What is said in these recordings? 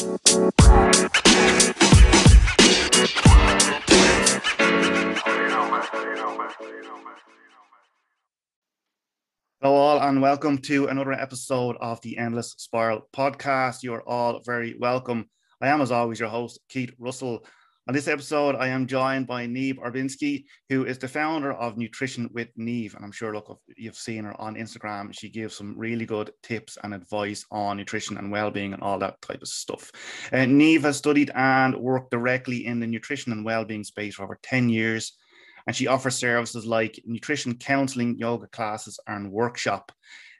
Hello, all, and welcome to another episode of the Endless Spiral podcast. You're all very welcome. I am, as always, your host, Keith Russell. On this episode, I am joined by Niamh Orbinski, who is the founder of Nutrition with Niamh. And I'm sure, look, you've seen her on Instagram. She gives some really good tips and advice on nutrition and well-being and all that type of stuff. Uh, Niamh has studied and worked directly in the nutrition and well-being space for over 10 years and she offers services like nutrition counseling, yoga classes, and workshop.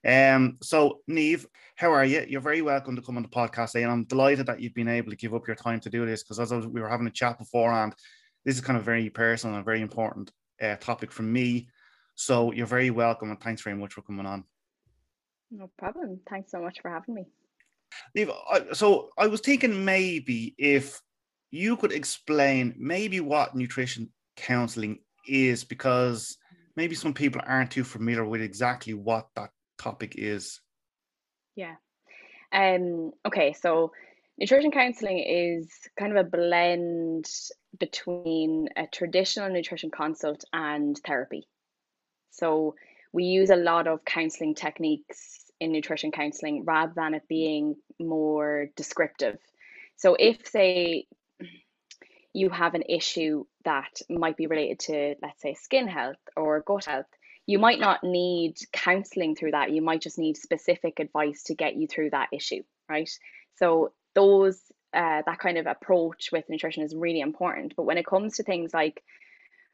Um, so Niamh, how are you? You're very welcome to come on the podcast today, and I'm delighted that you've been able to give up your time to do this because as was, we were having a chat beforehand, this is kind of very personal and very important uh, topic for me. So you're very welcome, and thanks very much for coming on. No problem. Thanks so much for having me. Niamh, so I was thinking maybe if you could explain maybe what nutrition counseling is because maybe some people aren't too familiar with exactly what that topic is. Yeah. Um, okay, so nutrition counseling is kind of a blend between a traditional nutrition consult and therapy. So we use a lot of counseling techniques in nutrition counseling rather than it being more descriptive. So if say you have an issue that might be related to, let's say, skin health or gut health, you might not need counseling through that. You might just need specific advice to get you through that issue, right? So those uh, that kind of approach with nutrition is really important. But when it comes to things like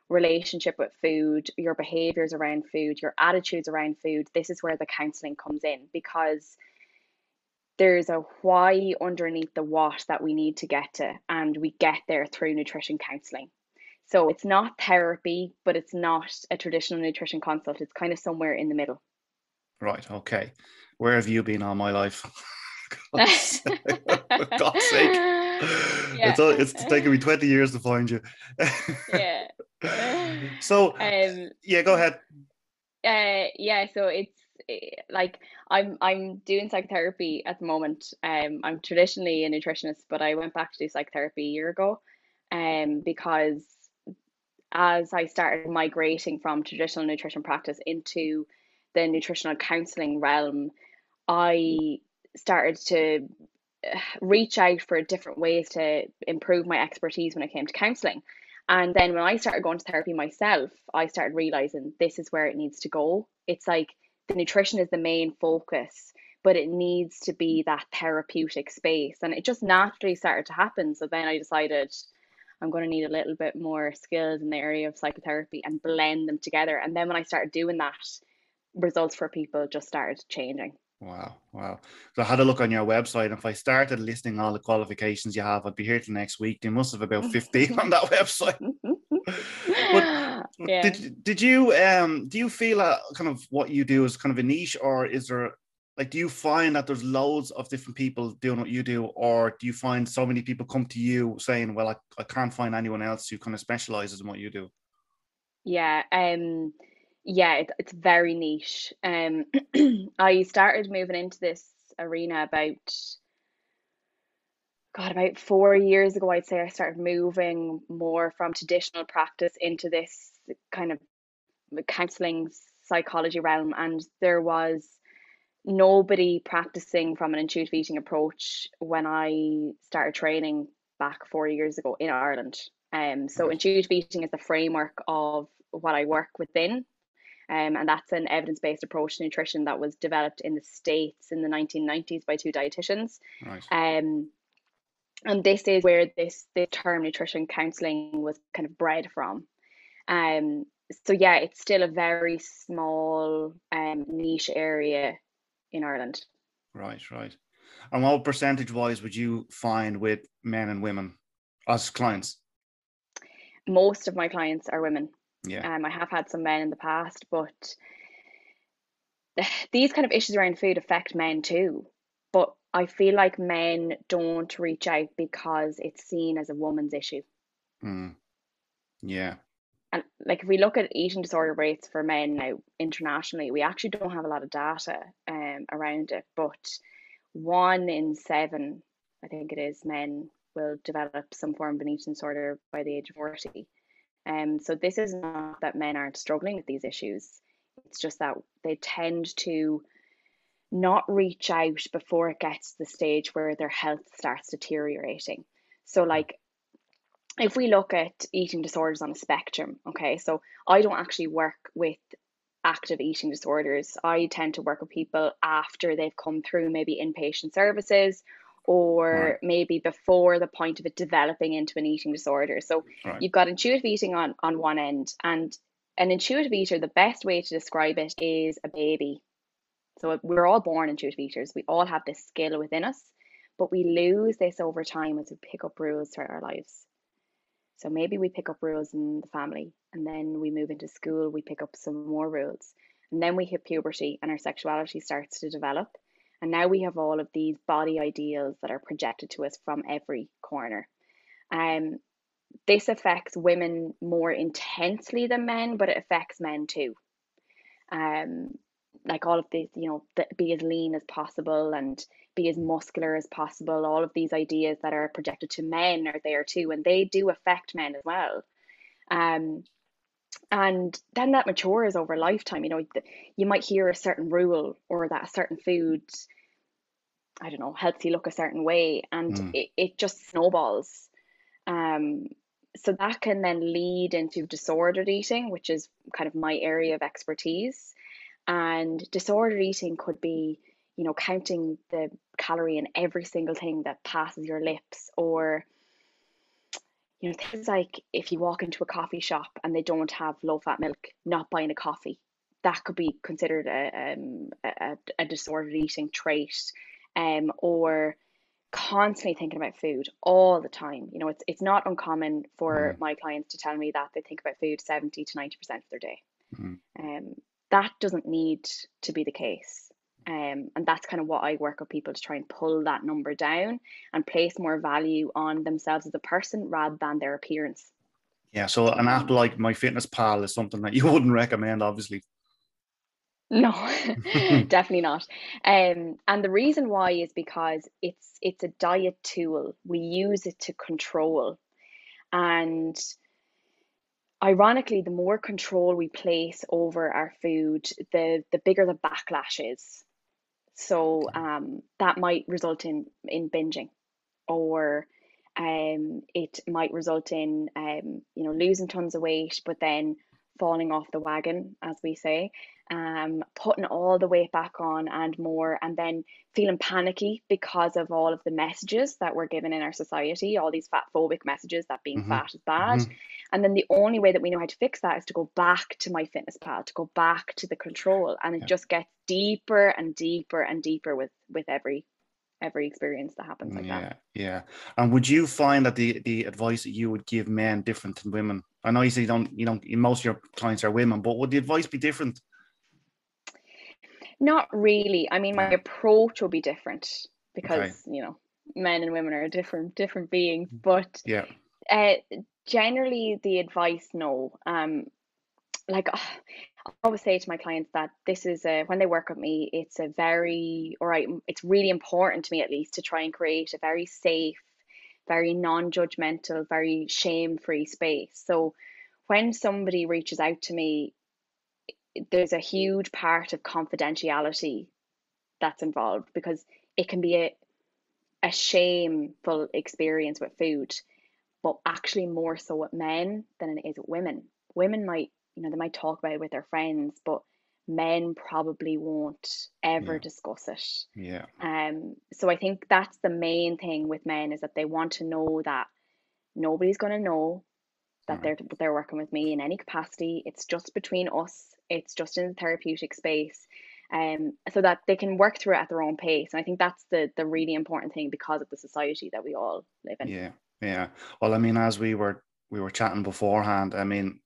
relationship with food, your behaviors around food, your attitudes around food, this is where the counseling comes in because there's a why underneath the what that we need to get to, and we get there through nutrition counseling. So it's not therapy, but it's not a traditional nutrition consult. It's kind of somewhere in the middle. Right. Okay. Where have you been all my life? God's sake. God's sake. Yeah. It's, it's taken me 20 years to find you. yeah. So, um, yeah, go ahead. Uh, yeah, so it's Eh, like I'm I'm doing psychotherapy at the moment. Um, I'm traditionally a nutritionist, but I went back to do psychotherapy a year ago, um, because as I started migrating from traditional nutrition practice into the nutritional counseling realm, I started to eh, reach out for different ways to improve my expertise when it came to counseling. And then when I started going to therapy myself, I started realizing this is where it needs to go. It's like the nutrition is the main focus, but it needs to be that therapeutic space. And it just naturally started to happen. So then I decided I'm going to need a little bit more skills in the area of psychotherapy and blend them together. And then when I started doing that, results for people just started changing. Wow, wow. So I had a look on your website. If I started listing all the qualifications you have, I'd be here till next week. They must have about 15 on that website. but yeah. did did you um do you feel uh, kind of what you do is kind of a niche or is there like do you find that there's loads of different people doing what you do or do you find so many people come to you saying well I, I can't find anyone else who kind of specializes in what you do yeah um yeah it, it's very niche um i started moving into this arena about God, about four years ago, I'd say I started moving more from traditional practice into this kind of counseling psychology realm. And there was nobody practicing from an intuitive eating approach when I started training back four years ago in Ireland. Um, so intuitive eating is the framework of what I work within. Um, and that's an evidence-based approach to nutrition that was developed in the States in the 1990s by two dietitians. Right. Um, and this is where this this term nutrition counseling was kind of bred from um so yeah it's still a very small um niche area in ireland right right and what percentage wise would you find with men and women as clients most of my clients are women yeah um i have had some men in the past but these kind of issues around food affect men too but I feel like men don't reach out because it's seen as a woman's issue. Mm. Yeah. And like if we look at eating disorder rates for men now internationally, we actually don't have a lot of data um, around it, but one in seven I think it is, men will develop some form of an eating disorder by the age of 40. Um, so this is not that men aren't struggling with these issues. It's just that they tend to not reach out before it gets to the stage where their health starts deteriorating. So, like, if we look at eating disorders on a spectrum, okay, so I don't actually work with active eating disorders. I tend to work with people after they've come through maybe inpatient services or right. maybe before the point of it developing into an eating disorder. So right. you've got intuitive eating on, on one end, and an intuitive eater, the best way to describe it is a baby. So we're all born intuitive eaters. We all have this skill within us, but we lose this over time as we pick up rules throughout our lives. So maybe we pick up rules in the family, and then we move into school, we pick up some more rules. And then we hit puberty, and our sexuality starts to develop. And now we have all of these body ideals that are projected to us from every corner. Um, this affects women more intensely than men, but it affects men too. Um, like all of these, you know, be as lean as possible and be as muscular as possible. All of these ideas that are projected to men are there too, and they do affect men as well. Um, and then that matures over lifetime. You know, you might hear a certain rule or that a certain food, I don't know, helps you look a certain way, and mm. it, it just snowballs. Um, so that can then lead into disordered eating, which is kind of my area of expertise. And disordered eating could be, you know, counting the calorie in every single thing that passes your lips, or, you know, things like if you walk into a coffee shop and they don't have low fat milk, not buying a coffee. That could be considered a, um, a, a disordered eating trait. Um, or constantly thinking about food all the time. You know, it's it's not uncommon for mm. my clients to tell me that they think about food 70 to 90% of their day. Mm. Um, that doesn't need to be the case. Um, and that's kind of what I work with people to try and pull that number down and place more value on themselves as a person rather than their appearance. Yeah, so an app like My Fitness Pal is something that you wouldn't recommend, obviously. No, definitely not. Um, and the reason why is because it's it's a diet tool. We use it to control, and ironically, the more control we place over our food, the the bigger the backlash is. So um, that might result in in binging, or um, it might result in um, you know losing tons of weight, but then falling off the wagon, as we say um, putting all the weight back on and more, and then feeling panicky because of all of the messages that we're given in our society, all these fat phobic messages that being mm-hmm. fat is bad. Mm-hmm. And then the only way that we know how to fix that is to go back to MyFitnessPal, to go back to the control. And it yeah. just gets deeper and deeper and deeper with with every every experience that happens like yeah, that. Yeah. And would you find that the the advice that you would give men different than women? I know you say you don't you don't most of your clients are women, but would the advice be different? Not really. I mean, my approach will be different because okay. you know men and women are different different beings. But yeah, uh, generally the advice no. Um, like I always say to my clients that this is a when they work with me, it's a very all right. It's really important to me at least to try and create a very safe, very non-judgmental, very shame-free space. So when somebody reaches out to me there's a huge part of confidentiality that's involved because it can be a, a shameful experience with food, but actually more so with men than it is with women. Women might, you know, they might talk about it with their friends, but men probably won't ever yeah. discuss it. Yeah. Um. So I think that's the main thing with men is that they want to know that nobody's gonna know that they're they're working with me in any capacity. It's just between us it's just in the therapeutic space um, so that they can work through it at their own pace. And I think that's the the really important thing because of the society that we all live in. Yeah, yeah. Well, I mean, as we were we were chatting beforehand, I mean,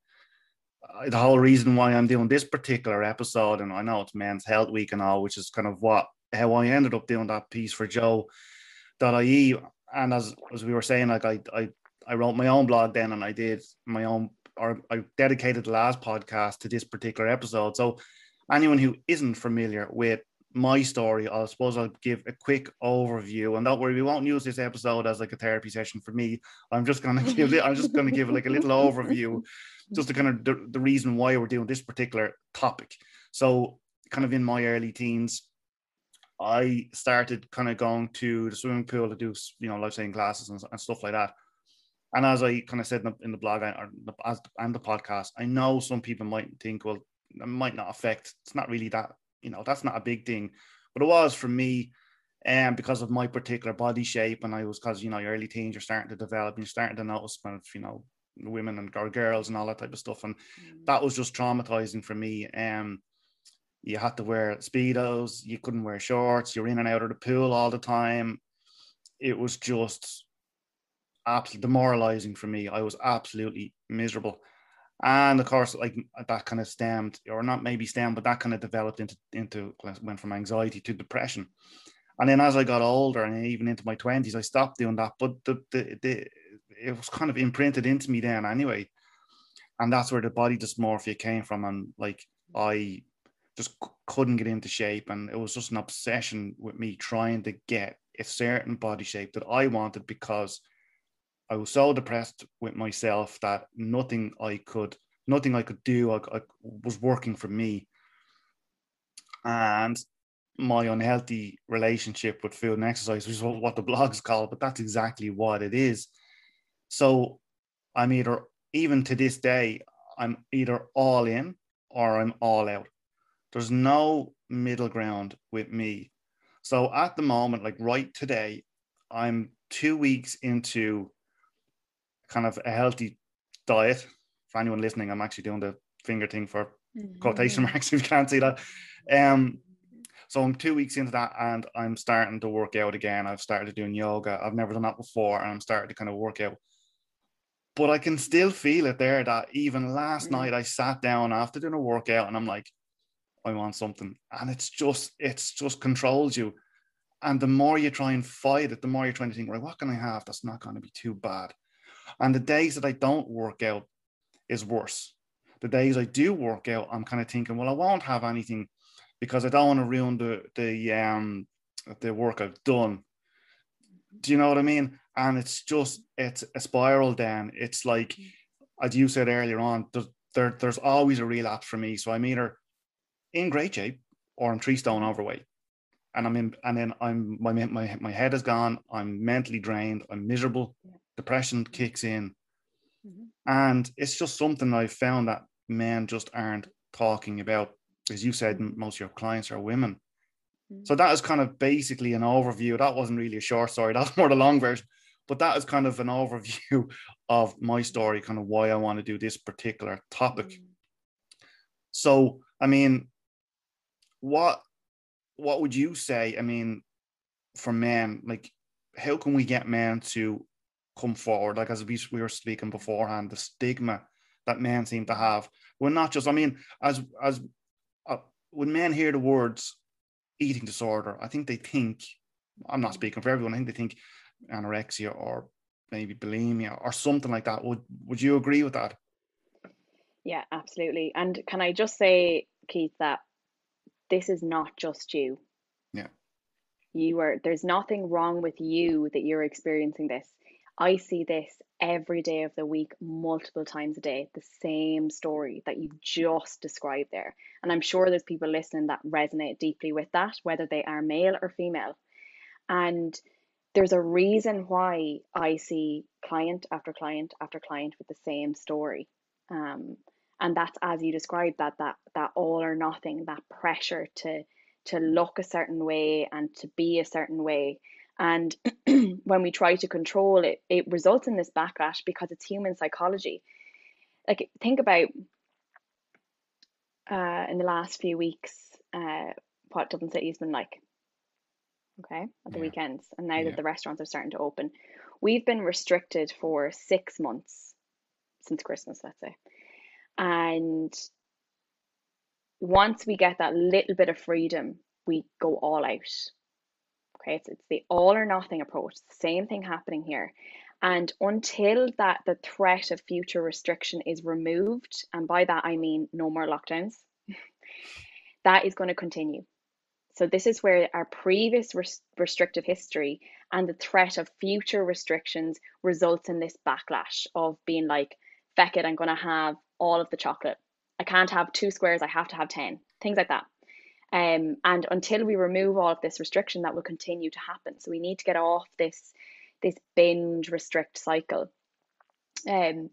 the whole reason why I'm doing this particular episode, and I know it's Men's Health Week and all, which is kind of what how I ended up doing that piece for Joe.ie. And as as we were saying, like I I I wrote my own blog then, and I did my own or I dedicated the last podcast to this particular episode. So anyone who isn't familiar with my story, I suppose I'll give a quick overview. And don't worry, we won't use this episode as like a therapy session for me. I'm just gonna give it, I'm just gonna give like a little overview, just to kind of the, the reason why we're doing this particular topic. So, kind of in my early teens, I started kind of going to the swimming pool to do you know life saving classes and, and, stuff like that. And as I kind of said in the, in the blog or the, as, and the podcast, I know some people might think, well, it might not affect. It's not really that you know that's not a big thing, but it was for me. And um, because of my particular body shape, and I was because you know your early teens, you're starting to develop, and you're starting to notice kind of you know women and or girls and all that type of stuff, and mm. that was just traumatizing for me. Um, you had to wear speedos, you couldn't wear shorts, you're in and out of the pool all the time. It was just absolutely demoralizing for me. I was absolutely miserable. And of course, like that kind of stemmed, or not maybe stemmed, but that kind of developed into into went from anxiety to depression. And then as I got older and even into my twenties, I stopped doing that. But the, the the it was kind of imprinted into me then anyway. And that's where the body dysmorphia came from. And like I just couldn't get into shape. And it was just an obsession with me trying to get a certain body shape that I wanted because I was so depressed with myself that nothing I could, nothing I could do, I, I was working for me. And my unhealthy relationship with food and exercise, which is what the blog's called, but that's exactly what it is. So I'm either, even to this day, I'm either all in or I'm all out. There's no middle ground with me. So at the moment, like right today, I'm two weeks into kind of a healthy diet. For anyone listening, I'm actually doing the finger thing for mm-hmm. quotation marks if you can't see that. Um, so I'm two weeks into that and I'm starting to work out again. I've started doing yoga. I've never done that before and I'm starting to kind of work out. But I can still feel it there that even last mm-hmm. night I sat down after doing a workout and I'm like, I want something. And it's just, it's just controls you. And the more you try and fight it, the more you're trying to think, right, what can I have that's not going to be too bad? And the days that I don't work out is worse. The days I do work out, I'm kind of thinking, well, I won't have anything because I don't want to ruin the the um the work I've done. Do you know what I mean? And it's just it's a spiral. Then it's like, as you said earlier on, there's, there there's always a relapse for me. So I'm either in great shape or I'm three stone overweight, and I'm in, and then I'm my my my head is gone. I'm mentally drained. I'm miserable. Yeah depression kicks in. Mm-hmm. And it's just something I've found that men just aren't talking about. As you said, mm-hmm. most of your clients are women. Mm-hmm. So that is kind of basically an overview. That wasn't really a short story, that's more the long version. But that is kind of an overview of my story, kind of why I want to do this particular topic. Mm-hmm. So, I mean, what what would you say? I mean, for men, like how can we get men to come forward. Like as we, we were speaking beforehand, the stigma that men seem to have. We're not just. I mean, as as uh, when men hear the words eating disorder, I think they think. I'm not speaking for everyone. I think they think anorexia or maybe bulimia or something like that. Would Would you agree with that? Yeah, absolutely. And can I just say, Keith, that this is not just you. Yeah. You are. There's nothing wrong with you that you're experiencing this. I see this every day of the week, multiple times a day, the same story that you just described there. And I'm sure there's people listening that resonate deeply with that, whether they are male or female. And there's a reason why I see client after client after client with the same story. Um, and that's as you described that that that all or nothing, that pressure to to look a certain way and to be a certain way and when we try to control it, it results in this backlash because it's human psychology. Like, think about uh, in the last few weeks uh, what Dublin City has been like. Okay, at the yeah. weekends, and now yeah. that the restaurants are starting to open, we've been restricted for six months since Christmas, let's say. And once we get that little bit of freedom, we go all out Okay, it's, it's the all or nothing approach. same thing happening here. And until that the threat of future restriction is removed, and by that I mean no more lockdowns, that is going to continue. So this is where our previous res- restrictive history and the threat of future restrictions results in this backlash of being like, feck it, I'm going to have all of the chocolate. I can't have two squares, I have to have 10, things like that. Um, and until we remove all of this restriction, that will continue to happen. So we need to get off this this binge restrict cycle. Um,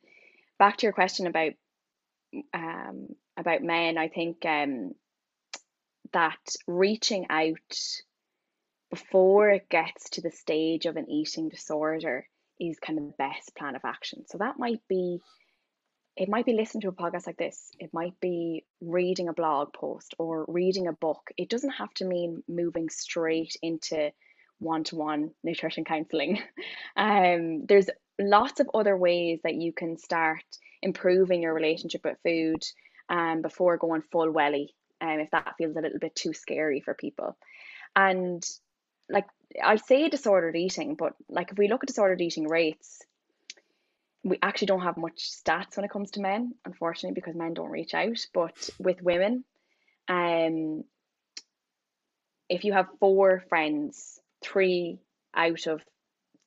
back to your question about um, about men, I think um, that reaching out before it gets to the stage of an eating disorder is kind of the best plan of action. So that might be it might be listening to a podcast like this. It might be reading a blog post or reading a book. It doesn't have to mean moving straight into one-to-one nutrition counseling. Um, there's lots of other ways that you can start improving your relationship with food um, before going full welly, um, if that feels a little bit too scary for people. And like I say disordered eating, but like if we look at disordered eating rates, we actually don't have much stats when it comes to men, unfortunately, because men don't reach out. But with women, um, if you have four friends, three out of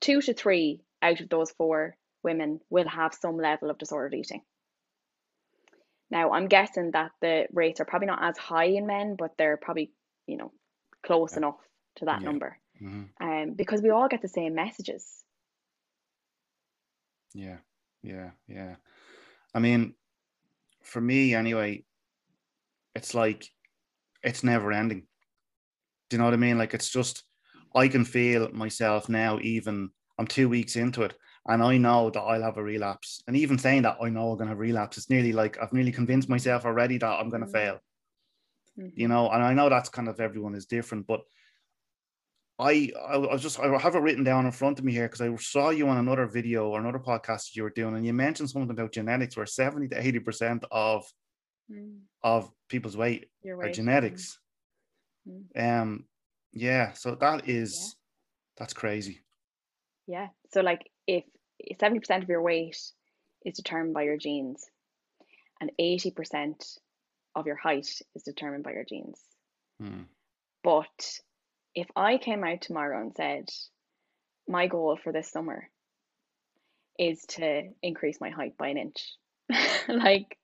two to three out of those four women will have some level of disordered eating. Now, I'm guessing that the rates are probably not as high in men, but they're probably, you know, close yeah. enough to that yeah. number. Mm-hmm. Um, because we all get the same messages. Yeah, yeah, yeah. I mean, for me anyway, it's like it's never ending. Do you know what I mean? Like it's just I can feel myself now, even I'm two weeks into it, and I know that I'll have a relapse. And even saying that I know I'm gonna relapse, it's nearly like I've nearly convinced myself already that I'm gonna mm-hmm. fail. Mm-hmm. You know, and I know that's kind of everyone is different, but I I was just I have it written down in front of me here because I saw you on another video or another podcast that you were doing, and you mentioned something about genetics where 70 to 80 percent of mm. of people's weight are genetics. Mm. Um yeah, so that is yeah. that's crazy. Yeah. So like if 70% of your weight is determined by your genes and 80% of your height is determined by your genes. Hmm. But if I came out tomorrow and said, my goal for this summer is to increase my height by an inch, like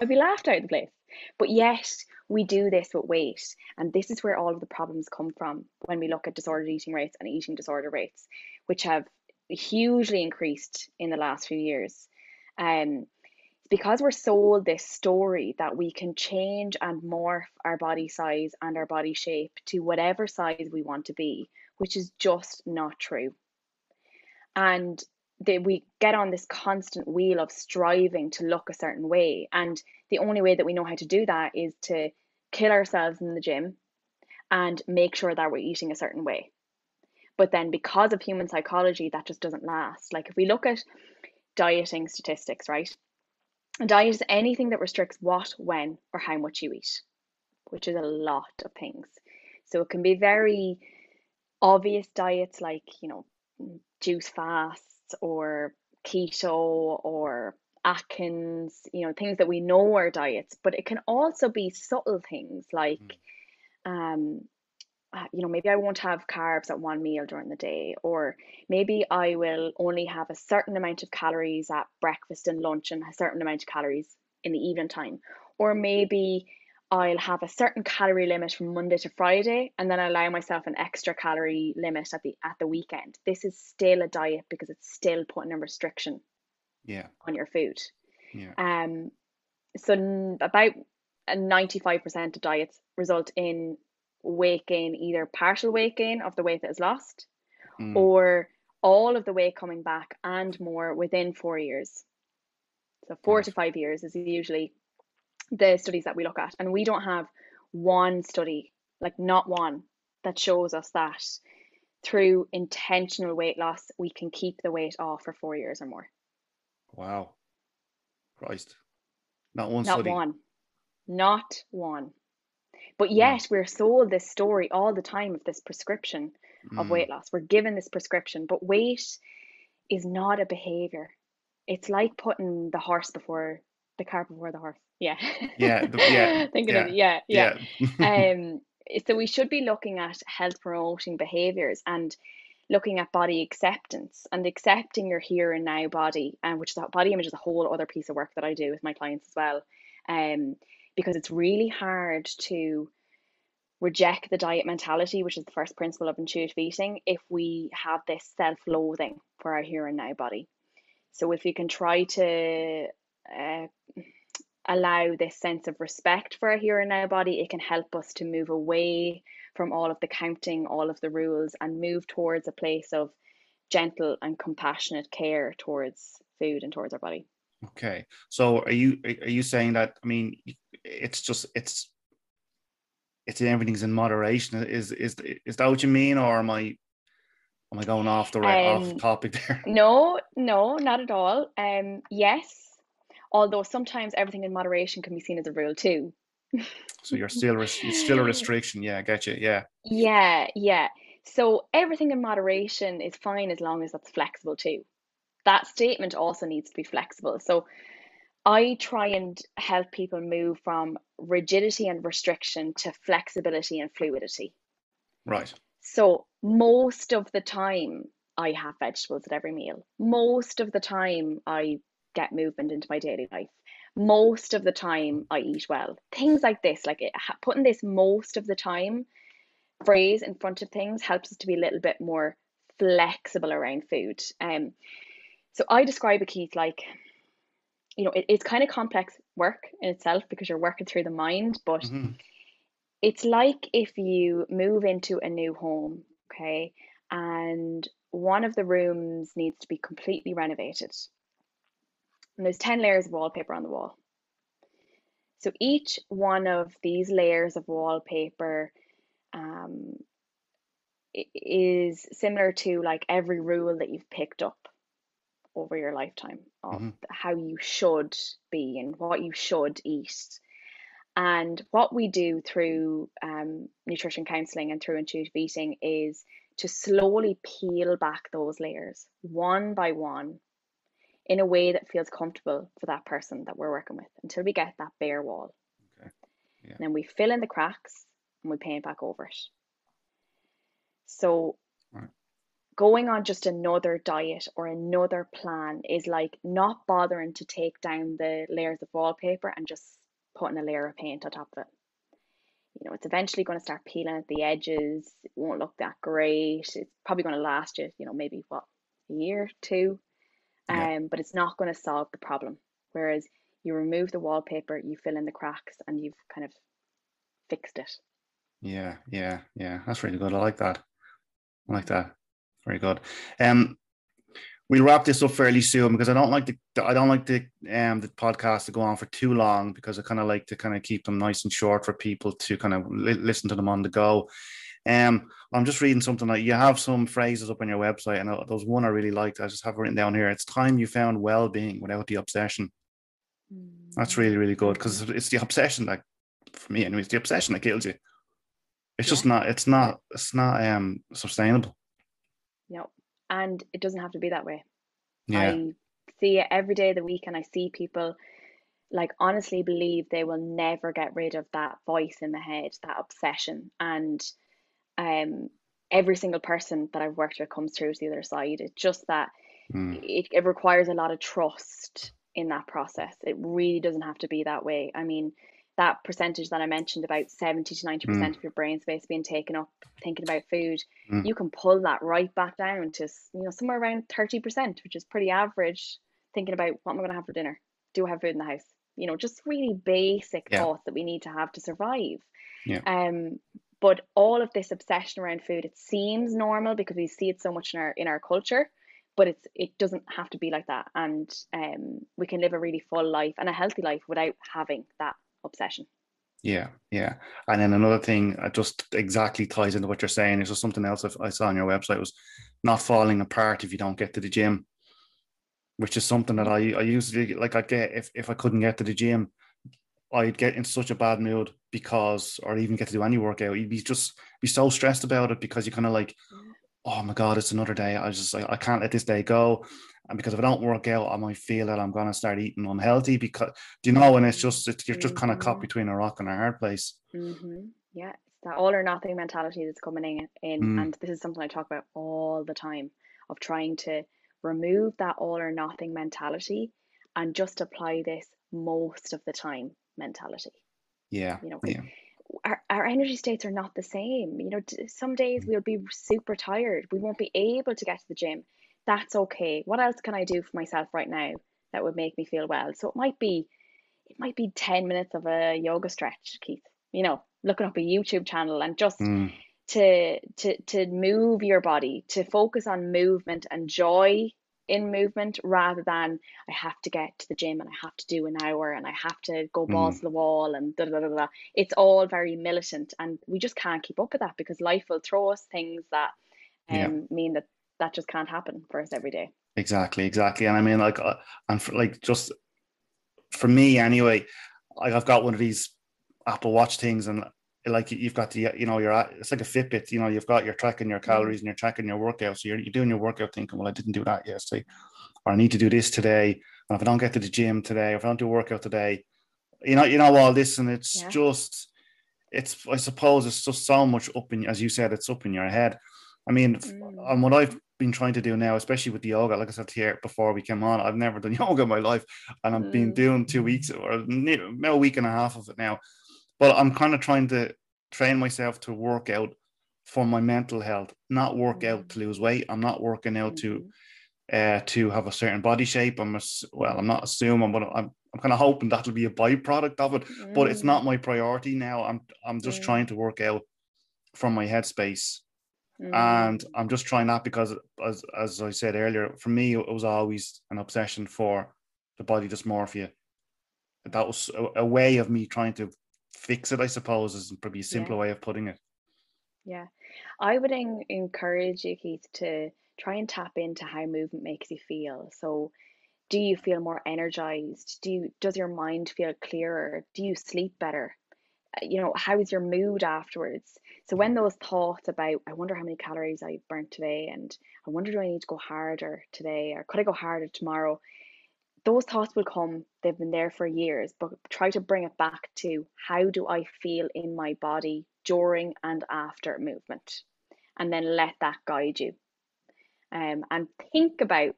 I'd be laughed out of the place. But yet we do this with weight, and this is where all of the problems come from when we look at disordered eating rates and eating disorder rates, which have hugely increased in the last few years. Um, because we're sold this story that we can change and morph our body size and our body shape to whatever size we want to be, which is just not true. And that we get on this constant wheel of striving to look a certain way. And the only way that we know how to do that is to kill ourselves in the gym and make sure that we're eating a certain way. But then, because of human psychology, that just doesn't last. Like, if we look at dieting statistics, right? A diet is anything that restricts what, when, or how much you eat, which is a lot of things. So it can be very obvious diets like, you know, juice fasts or keto or Atkins, you know, things that we know are diets, but it can also be subtle things like mm. um, Uh, you know, maybe I won't have carbs at one meal during the day, or maybe I will only have a certain amount of calories at breakfast and lunch and a certain amount of calories in the evening time. Or mm-hmm. maybe I'll have a certain calorie limit from Monday to Friday and then allow myself an extra calorie limit at the at the weekend. This is still a diet because it's still putting a restriction yeah on your food. Yeah. Um so about uh, 95% of diets result in weight gain, either partial weight gain of the weight that is lost mm. or all of the weight coming back and more within four years. So, four to five years is usually the studies that we look at. And we don't have one study, like not one, that shows us that through intentional weight loss, we can keep the weight off for four years or more. Wow. Christ. Not one Not study. one. Not one. But yet we're sold this story all the time of this prescription of weight mm. loss. We're given this prescription, but weight is not a behavior. It's like putting the horse before the car before the horse. Yeah. Yeah. The, yeah. Thinking yeah. of it. Yeah. Yeah. yeah. um, so we should be looking at health promoting behaviors and looking at body acceptance and accepting your here and now body, and which is body image is a whole other piece of work that I do with my clients as well. Um, because it's really hard to reject the diet mentality, which is the first principle of intuitive eating, if we have this self loathing for our here and now body. So if we can try to uh, allow this sense of respect for our here and now body, it can help us to move away from all of the counting, all of the rules, and move towards a place of gentle and compassionate care towards food and towards our body. Okay, so are you are you saying that? I mean, it's just it's it's everything's in moderation. Is is is that what you mean, or am I am I going off the right um, off topic there? No, no, not at all. Um, yes, although sometimes everything in moderation can be seen as a rule too. so you're still it's still a restriction. Yeah, I get you. Yeah. Yeah, yeah. So everything in moderation is fine as long as that's flexible too. That statement also needs to be flexible. So I try and help people move from rigidity and restriction to flexibility and fluidity. Right. So most of the time I have vegetables at every meal. Most of the time I get movement into my daily life. Most of the time I eat well. Things like this, like it, putting this most of the time phrase in front of things helps us to be a little bit more flexible around food. Um, so I describe it, Keith, like you know, it, it's kind of complex work in itself because you're working through the mind, but mm-hmm. it's like if you move into a new home, okay, and one of the rooms needs to be completely renovated. And there's 10 layers of wallpaper on the wall. So each one of these layers of wallpaper um, is similar to like every rule that you've picked up over your lifetime of mm-hmm. how you should be and what you should eat. And what we do through um, nutrition counseling and through intuitive eating is to slowly peel back those layers one by one in a way that feels comfortable for that person that we're working with until we get that bare wall. Okay. Yeah. And then we fill in the cracks and we paint back over it. So going on just another diet or another plan is like not bothering to take down the layers of wallpaper and just putting a layer of paint on top of it. You know, it's eventually going to start peeling at the edges. It won't look that great. It's probably going to last you, you know, maybe what, a year, two. Yeah. Um, but it's not going to solve the problem. Whereas you remove the wallpaper, you fill in the cracks, and you've kind of fixed it. Yeah, yeah, yeah. That's really good. I like that. I like that. Very good. Um, we'll wrap this up fairly soon because I don't like the I don't like the um the podcast to go on for too long because I kind of like to kind of keep them nice and short for people to kind of li- listen to them on the go. Um, I'm just reading something like you have some phrases up on your website, and uh, there's one I really liked. I just have written down here. It's time you found well-being without the obsession. That's really really good because it's the obsession that, for me, anyway, it's the obsession that kills you. It's yeah. just not. It's not. It's not um sustainable. Yep. And it doesn't have to be that way. Yeah. I see it every day of the week and I see people like honestly believe they will never get rid of that voice in the head, that obsession. And um every single person that I've worked with comes through to the other side. It's just that mm. it, it requires a lot of trust in that process. It really doesn't have to be that way. I mean, that percentage that I mentioned about 70 to 90% mm. of your brain space being taken up thinking about food, mm. you can pull that right back down to you know somewhere around 30%, which is pretty average thinking about what am I going to have for dinner? Do I have food in the house? You know, just really basic yeah. thoughts that we need to have to survive. Yeah. Um but all of this obsession around food, it seems normal because we see it so much in our in our culture, but it's it doesn't have to be like that and um we can live a really full life and a healthy life without having that obsession. Yeah, yeah. And then another thing uh, just exactly ties into what you're saying is just something else I saw on your website was not falling apart if you don't get to the gym, which is something that I, I usually like. I get if, if I couldn't get to the gym, I'd get in such a bad mood because, or even get to do any workout, you'd be just be so stressed about it because you're kind of like, oh my god, it's another day. I just like I can't let this day go and because if I don't work out, I might feel that I'm going to start eating unhealthy. Because do you know, and it's just it's, you're just kind of caught mm-hmm. between a rock and a hard place. Mm-hmm. Yeah, it's that all or nothing mentality that's coming in, in Mm. and this is something I talk about all the time of trying to remove that all or nothing mentality and just apply this most of the time mentality. Yeah. You know. Yeah. our, our energy states are not the same. You know, some days Mm. we'll be super tired. We won't be able to get to the gym. That's okay. What else can I do for myself right now that would make me feel well? So it might be, it might be 10 minutes of a yoga stretch, Keith. You know, looking up a YouTube channel and just Mm. to to to move your body, to focus on movement and joy in movement rather than I have to get to the gym and I have to do an hour and I have to go balls Mm. to the wall and da da da da. It's all very militant and we just can't keep up with that because life will throw us things that Yeah. um mean that that just can't happen for us every day. Exactly, exactly. And I mean, like, uh, and for, like just for me anyway, like I've got one of these Apple Watch things, and like you've got the, you know, you're at, it's like a Fitbit. You know, you've got you're tracking your calories and you're tracking your workout. So you're you're doing your workout, thinking, well, I didn't do that yesterday, or I need to do this today. And if I don't get to the gym today, or if I don't do a workout today, you know, you know all this, and it's Yeah. just, it's I suppose it's just so much up in, as you said, it's up in your head. I mean, Mm. and what I've been trying to do now, especially with the yoga, like I said here before we came on, I've never done yoga in my life, and I've been Mm. doing two weeks or a week and a half of it now. But I'm kind of trying to train myself to work out for my mental health, not work out to lose weight. I'm not working out to Mhm. uh, to have a certain body shape. I'm ass- well, I'm not assuming, but I'm I'm kind of hoping that'll be a byproduct of it. But it's Mm. not my priority now. I'm I'm just Mm. trying to work out from my headspace and Mm. I'm just trying that because, as as I said earlier, for me it was always an obsession for the body dysmorphia. That was a, a way of me trying to fix it. I suppose is probably a simpler way of putting it. Yeah, I would en- encourage you, Keith, to try and tap into how movement makes you feel. So, do you feel more energized? Do you, does your mind feel clearer? Do you sleep better? Uh, You know, how is your mood afterwards? So when those thoughts about, I wonder how many calories I burnt today, and I wonder do I need to go harder today, or could I go harder tomorrow? Those thoughts will come. They've been there for years, but try to bring it back to how do I feel in my body during and after movement, and then let that guide you. Um, and think about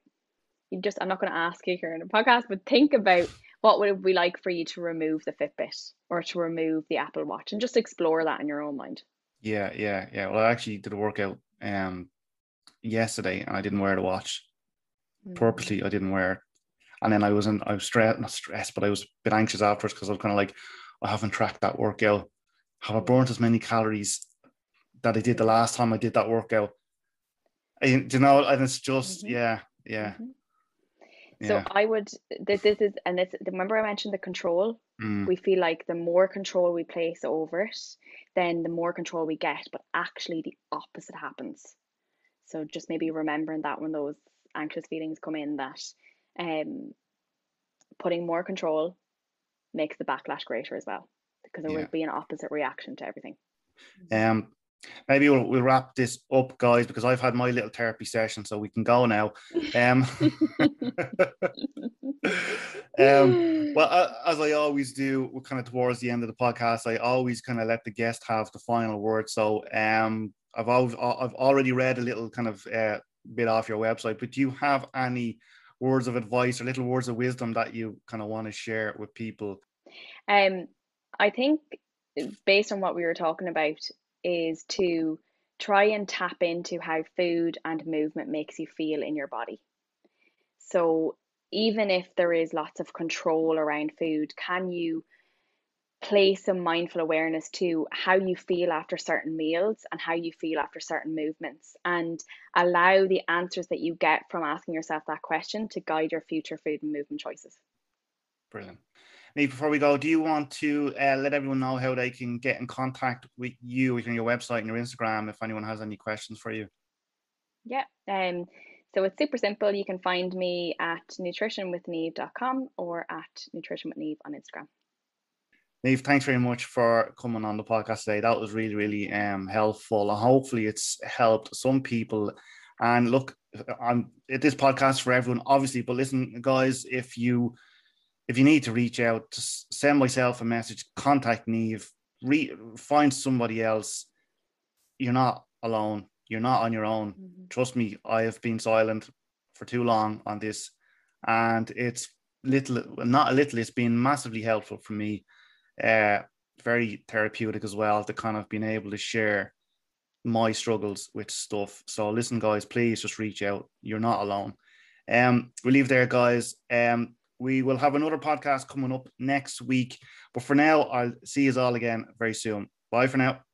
you just I'm not going to ask you here in a podcast, but think about what would it be like for you to remove the Fitbit or to remove the Apple Watch and just explore that in your own mind. Yeah, yeah, yeah. Well, I actually did a workout um yesterday, and I didn't wear the watch purposely. I didn't wear it, and then I was in. I was stressed, not stressed, but I was a bit anxious afterwards because I was kind of like, I haven't tracked that workout. Have I burnt as many calories that I did the last time I did that workout? And, you know, and it's just Mhm. yeah, yeah, Mhm. yeah. So I would this this is and this remember I mentioned the control. Mm, We feel like the more control we place over it, then the more control we get, but actually the opposite happens. So just maybe remembering that when those anxious feelings come in that um putting more control makes the backlash greater as well because there Yeah. will be an opposite reaction to everything. Um, maybe we'll, we'll wrap this up, guys, because I've had my little therapy session, so we can go now. Um, um, well, uh, as I always do, we're kind of towards the end of the podcast. I always kind of let the guest have the final word. So, um, I've always, I've already read a little kind of uh, bit off your website, but do you have any words of advice or little words of wisdom that you kind of want to share with people? Um, I think based on what we were talking about is to try and tap into how food and movement makes you feel in your body. So even if there is lots of control around food, can you place some mindful awareness to how you feel after certain meals and how you feel after certain movements and allow the answers that you get from asking yourself that question to guide your future food and movement choices. Brilliant. Niamh, before we go, do you want to uh, let everyone know how they can get in contact with you on your website and your Instagram if anyone has any questions for you? Yeah. Um, so it's super simple. You can find me at nutritionwithniamh.com or at nutritionwithniamh on Instagram. Niamh, thanks very much for coming on the podcast today. That was really, really um, helpful. And hopefully it's helped some people. And look, I'm at this podcast for everyone, obviously, but listen, guys, if you if you need to reach out, just send myself a message, contact Niamh, re- find somebody else. You're not alone. You're not on your own. Mhm. Trust me, I have been silent for too long on this, and it's little, not a little. It's been massively helpful for me. Uh, very therapeutic as well to kind of being able to share my struggles with stuff. So listen, guys, please just reach out. You're not alone. Um, we'll leave there, guys. Um, we will have another podcast coming up next week. But for now, I'll see you all again very soon. Bye for now.